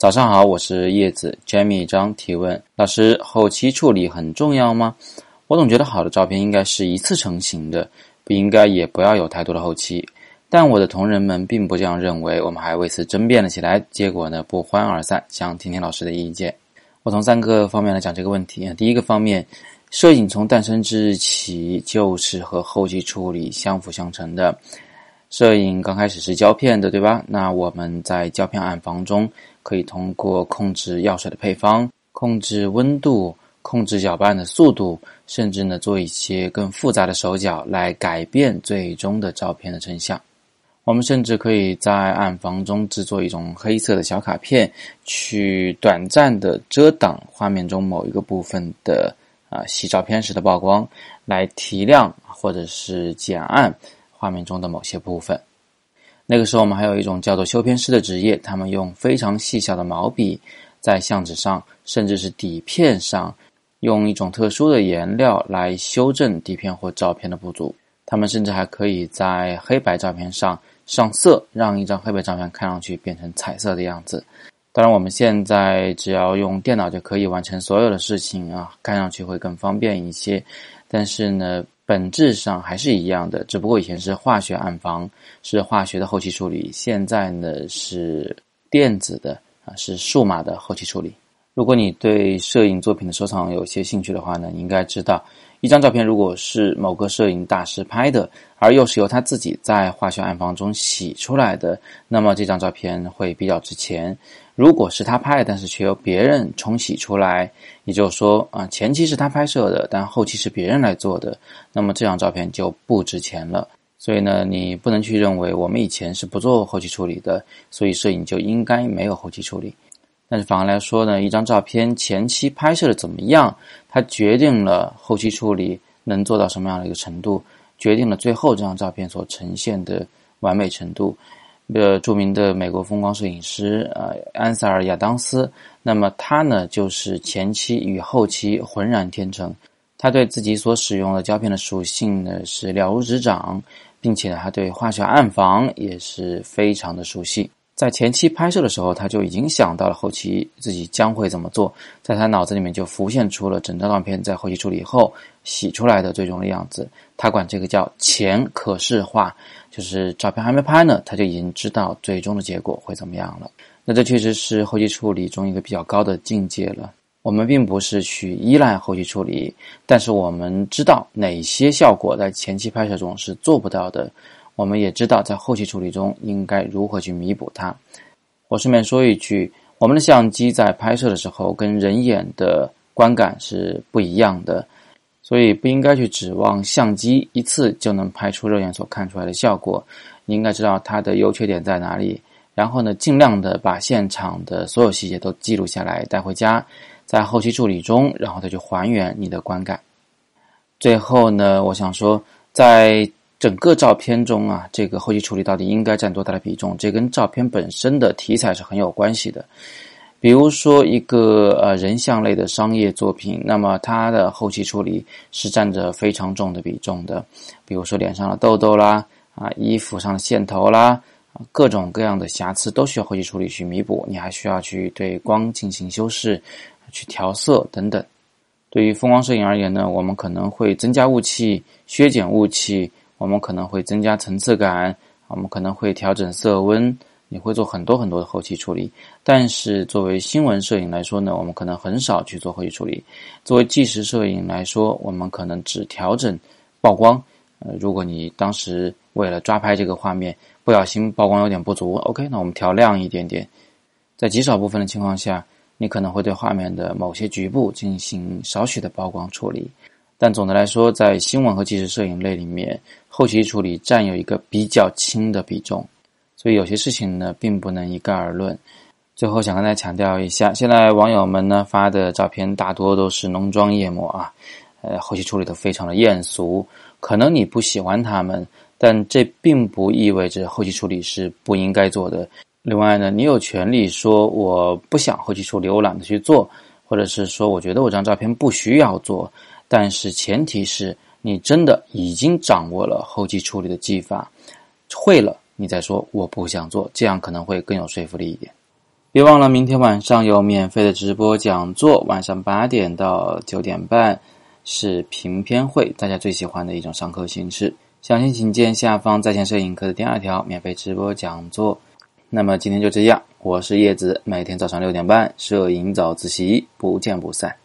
早上好，我是叶子 Jamie 张提问老师，后期处理很重要吗？我总觉得好的照片应该是一次成型的，不应该也不要有太多的后期。但我的同仁们并不这样认为，我们还为此争辩了起来，结果呢不欢而散。想听听老师的意见。我从三个方面来讲这个问题。第一个方面，摄影从诞生之日起就是和后期处理相辅相成的。摄影刚开始是胶片的，对吧？那我们在胶片暗房中，可以通过控制药水的配方、控制温度、控制搅拌的速度，甚至呢做一些更复杂的手脚来改变最终的照片的成像。我们甚至可以在暗房中制作一种黑色的小卡片，去短暂的遮挡画面中某一个部分的啊洗照片时的曝光，来提亮或者是减暗。画面中的某些部分，那个时候我们还有一种叫做修片师的职业，他们用非常细小的毛笔，在相纸上，甚至是底片上，用一种特殊的颜料来修正底片或照片的不足。他们甚至还可以在黑白照片上上色，让一张黑白照片看上去变成彩色的样子。当然，我们现在只要用电脑就可以完成所有的事情啊，看上去会更方便一些。但是呢？本质上还是一样的，只不过以前是化学暗房，是化学的后期处理，现在呢是电子的啊，是数码的后期处理。如果你对摄影作品的收藏有些兴趣的话呢，你应该知道，一张照片如果是某个摄影大师拍的，而又是由他自己在化学暗房中洗出来的，那么这张照片会比较值钱。如果是他拍，但是却由别人冲洗出来，也就是说啊，前期是他拍摄的，但后期是别人来做的，那么这张照片就不值钱了。所以呢，你不能去认为我们以前是不做后期处理的，所以摄影就应该没有后期处理。但是反而来说呢，一张照片前期拍摄的怎么样，它决定了后期处理能做到什么样的一个程度，决定了最后这张照片所呈现的完美程度。呃，著名的美国风光摄影师呃，安塞尔·亚当斯，那么他呢，就是前期与后期浑然天成。他对自己所使用的胶片的属性呢是了如指掌，并且呢，他对化学暗房也是非常的熟悉。在前期拍摄的时候，他就已经想到了后期自己将会怎么做，在他脑子里面就浮现出了整张照片在后期处理后洗出来的最终的样子。他管这个叫前可视化，就是照片还没拍呢，他就已经知道最终的结果会怎么样了。那这确实是后期处理中一个比较高的境界了。我们并不是去依赖后期处理，但是我们知道哪些效果在前期拍摄中是做不到的。我们也知道，在后期处理中应该如何去弥补它。我顺便说一句，我们的相机在拍摄的时候跟人眼的观感是不一样的，所以不应该去指望相机一次就能拍出肉眼所看出来的效果。你应该知道它的优缺点在哪里，然后呢，尽量的把现场的所有细节都记录下来，带回家，在后期处理中，然后再去还原你的观感。最后呢，我想说，在整个照片中啊，这个后期处理到底应该占多大的比重？这跟照片本身的题材是很有关系的。比如说一个呃人像类的商业作品，那么它的后期处理是占着非常重的比重的。比如说脸上的痘痘啦，啊衣服上的线头啦，各种各样的瑕疵都需要后期处理去弥补。你还需要去对光进行修饰，去调色等等。对于风光摄影而言呢，我们可能会增加雾气，削减雾气。我们可能会增加层次感，我们可能会调整色温，你会做很多很多的后期处理。但是作为新闻摄影来说呢，我们可能很少去做后期处理。作为纪实摄影来说，我们可能只调整曝光。呃，如果你当时为了抓拍这个画面，不小心曝光有点不足，OK，那我们调亮一点点。在极少部分的情况下，你可能会对画面的某些局部进行少许的曝光处理。但总的来说，在新闻和纪实摄影类里面，后期处理占有一个比较轻的比重，所以有些事情呢，并不能一概而论。最后想跟大家强调一下，现在网友们呢发的照片大多都是浓妆艳抹啊，呃，后期处理都非常的艳俗。可能你不喜欢他们，但这并不意味着后期处理是不应该做的。另外呢，你有权利说我不想后期处理，我懒得去做，或者是说我觉得我这张照片不需要做。但是前提是你真的已经掌握了后期处理的技法，会了，你再说我不想做，这样可能会更有说服力一点。别忘了，明天晚上有免费的直播讲座，晚上八点到九点半是评片会，大家最喜欢的一种上课形式。详情请见下方在线摄影课的第二条免费直播讲座。那么今天就这样，我是叶子，每天早上六点半摄影早自习，不见不散。